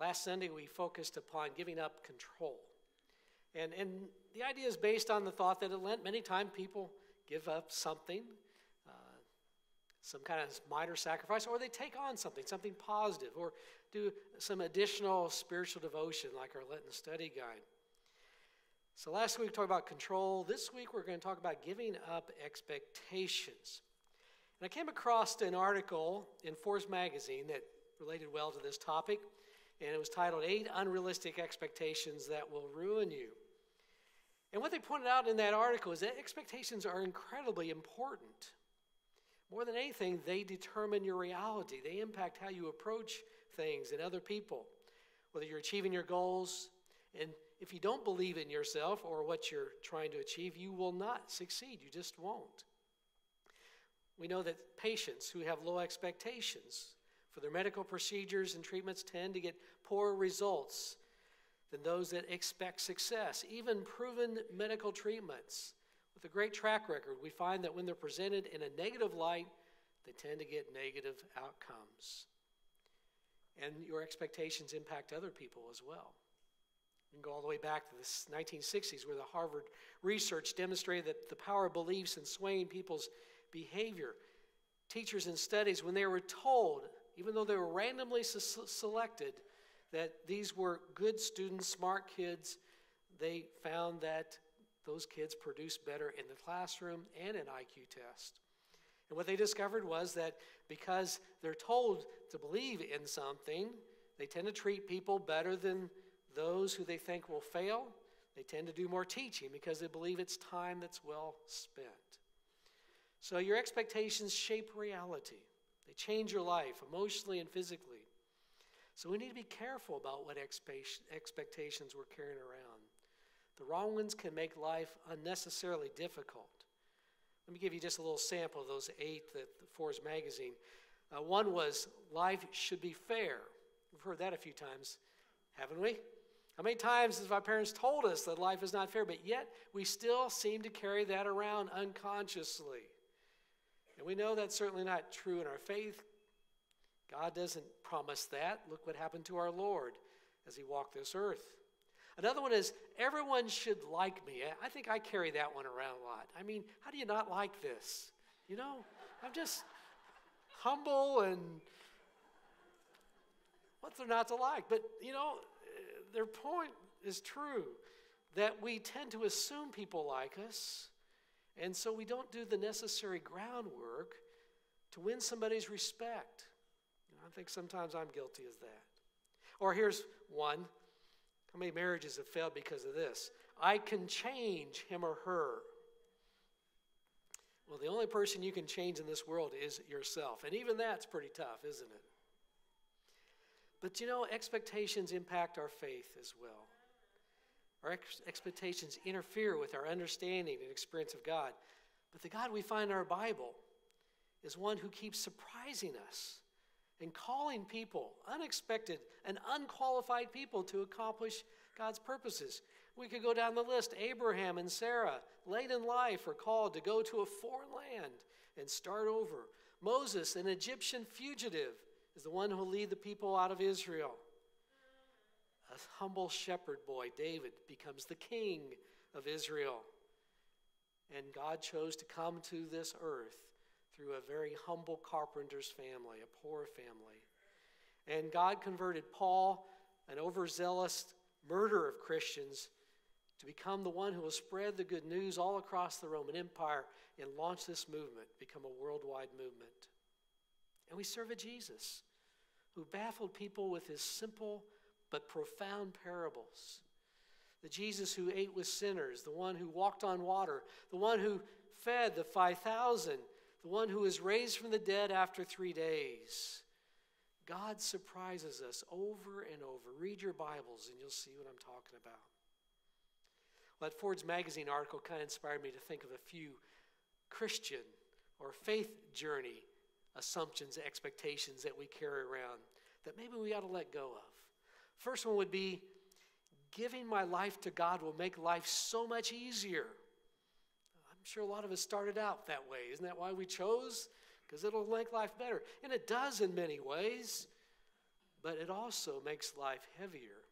Last Sunday, we focused upon giving up control. And, and the idea is based on the thought that at Lent, many times people give up something, uh, some kind of minor sacrifice, or they take on something, something positive, or do some additional spiritual devotion like our Lenten study guide. So last week we talked about control. This week we're going to talk about giving up expectations. And I came across an article in Forbes magazine that related well to this topic, and it was titled Eight Unrealistic Expectations That Will Ruin You. And what they pointed out in that article is that expectations are incredibly important. More than anything, they determine your reality, they impact how you approach things and other people, whether you're achieving your goals. And if you don't believe in yourself or what you're trying to achieve, you will not succeed. You just won't. We know that patients who have low expectations for their medical procedures and treatments tend to get poorer results than those that expect success. Even proven medical treatments with a great track record, we find that when they're presented in a negative light, they tend to get negative outcomes. And your expectations impact other people as well. You can go all the way back to the 1960s, where the Harvard research demonstrated that the power of beliefs in swaying people's behavior. Teachers in studies, when they were told, even though they were randomly selected, that these were good students, smart kids, they found that those kids produced better in the classroom and an IQ test. And what they discovered was that because they're told to believe in something, they tend to treat people better than those who they think will fail. They tend to do more teaching because they believe it's time that's well spent. So your expectations shape reality. Change your life emotionally and physically. So we need to be careful about what expectations we're carrying around. The wrong ones can make life unnecessarily difficult. Let me give you just a little sample of those eight that the Forbes magazine. Uh, one was life should be fair. We've heard that a few times, haven't we? How many times have our parents told us that life is not fair, but yet we still seem to carry that around unconsciously? And we know that's certainly not true in our faith. God doesn't promise that. Look what happened to our Lord as he walked this earth. Another one is everyone should like me. I think I carry that one around a lot. I mean, how do you not like this? You know, I'm just humble and what's there not to like? But, you know, their point is true that we tend to assume people like us, and so we don't do the necessary groundwork to win somebody's respect. I think sometimes I'm guilty of that. Or here's one how many marriages have failed because of this? I can change him or her. Well, the only person you can change in this world is yourself. And even that's pretty tough, isn't it? But you know, expectations impact our faith as well. Our ex- expectations interfere with our understanding and experience of God. But the God we find in our Bible is one who keeps surprising us and calling people, unexpected and unqualified people, to accomplish God's purposes. We could go down the list. Abraham and Sarah, late in life, are called to go to a foreign land and start over. Moses, an Egyptian fugitive, is the one who will lead the people out of Israel. Humble shepherd boy, David, becomes the king of Israel. And God chose to come to this earth through a very humble carpenter's family, a poor family. And God converted Paul, an overzealous murderer of Christians, to become the one who will spread the good news all across the Roman Empire and launch this movement, become a worldwide movement. And we serve a Jesus who baffled people with his simple but profound parables. The Jesus who ate with sinners, the one who walked on water, the one who fed the 5,000 the one who was raised from the dead after three days. God surprises us over and over. Read your Bibles and you'll see what I'm talking about. Well, that Forbes magazine article kind of inspired me to think of a few Christian or faith journey assumptions, expectations that we carry around that maybe we ought to let go of. First one would be giving my life to God will make life so much easier I'm sure a lot of us started out that way. Isn't that why we chose? Because it'll make life better. And it does in many ways. but it also makes life heavier.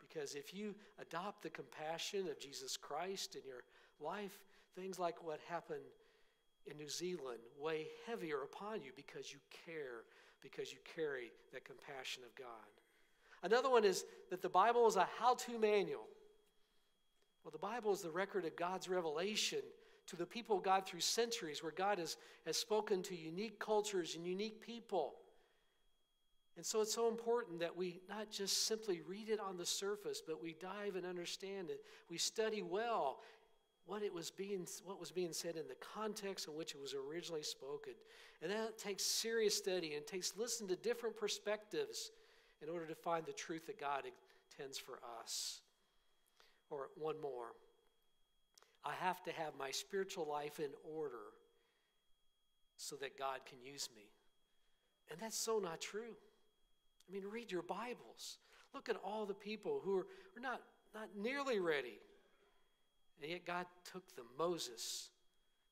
Because if you adopt the compassion of Jesus Christ in your life, things like what happened in New Zealand weigh heavier upon you because you care, because you carry that compassion of God. Another one is that the Bible is a how to manual. Well, the Bible is the record of God's revelation to the people of God through centuries, where God has, has spoken to unique cultures and unique people. And so it's so important that we not just simply read it on the surface, but we dive and understand it. We study well what it was being what was being said in the context in which it was originally spoken. And that takes serious study and takes listen to different perspectives in order to find the truth that God intends for us. Or one more. I have to have my spiritual life in order so that God can use me. And that's so not true. I mean, read your Bibles. Look at all the people who are, are not, not nearly ready. And yet God took them Moses,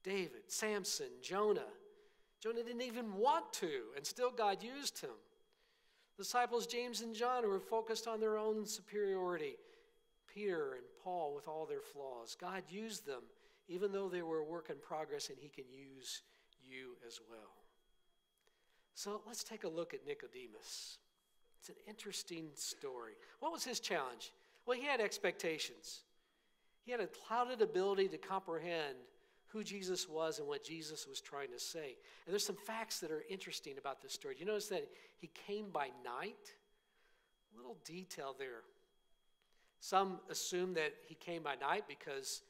David, Samson, Jonah. Jonah didn't even want to, and still God used him. Disciples James and John, who were focused on their own superiority. Peter and Paul, with all their flaws. God used them, even though they were a work in progress, and He can use you as well. So let's take a look at Nicodemus. It's an interesting story. What was his challenge? Well, he had expectations. He had a clouded ability to comprehend who Jesus was and what Jesus was trying to say. And there's some facts that are interesting about this story. Do you notice that he came by night? A little detail there. Some assume that he came by night because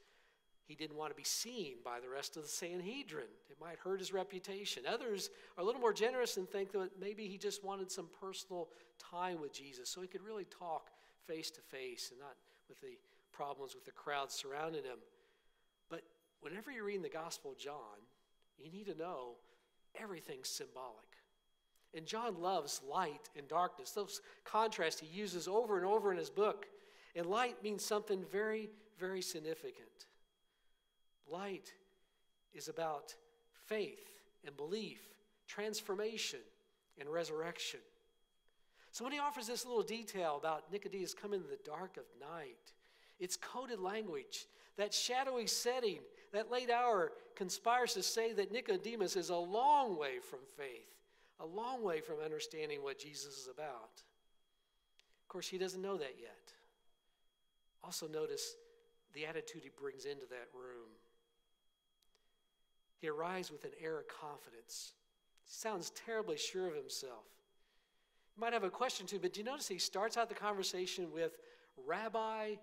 he didn't want to be seen by the rest of the Sanhedrin. It might hurt his reputation. Others are a little more generous and think that maybe he just wanted some personal time with Jesus so he could really talk face to face and not with the problems with the crowd surrounding him. But whenever you're reading the Gospel of John, you need to know everything's symbolic. And John loves light and darkness. Those contrasts he uses over and over in his book. And light means something very, very significant. Light is about faith and belief, transformation, and resurrection. So when he offers this little detail about Nicodemus coming in the dark of night, it's coded language. That shadowy setting, that late hour conspires to say that Nicodemus is a long way from faith, a long way from understanding what Jesus is about. Of course, he doesn't know that yet. Also, notice the attitude he brings into that room. He arrives with an air of confidence. Sounds terribly sure of himself. You might have a question too, but do you notice he starts out the conversation with Rabbi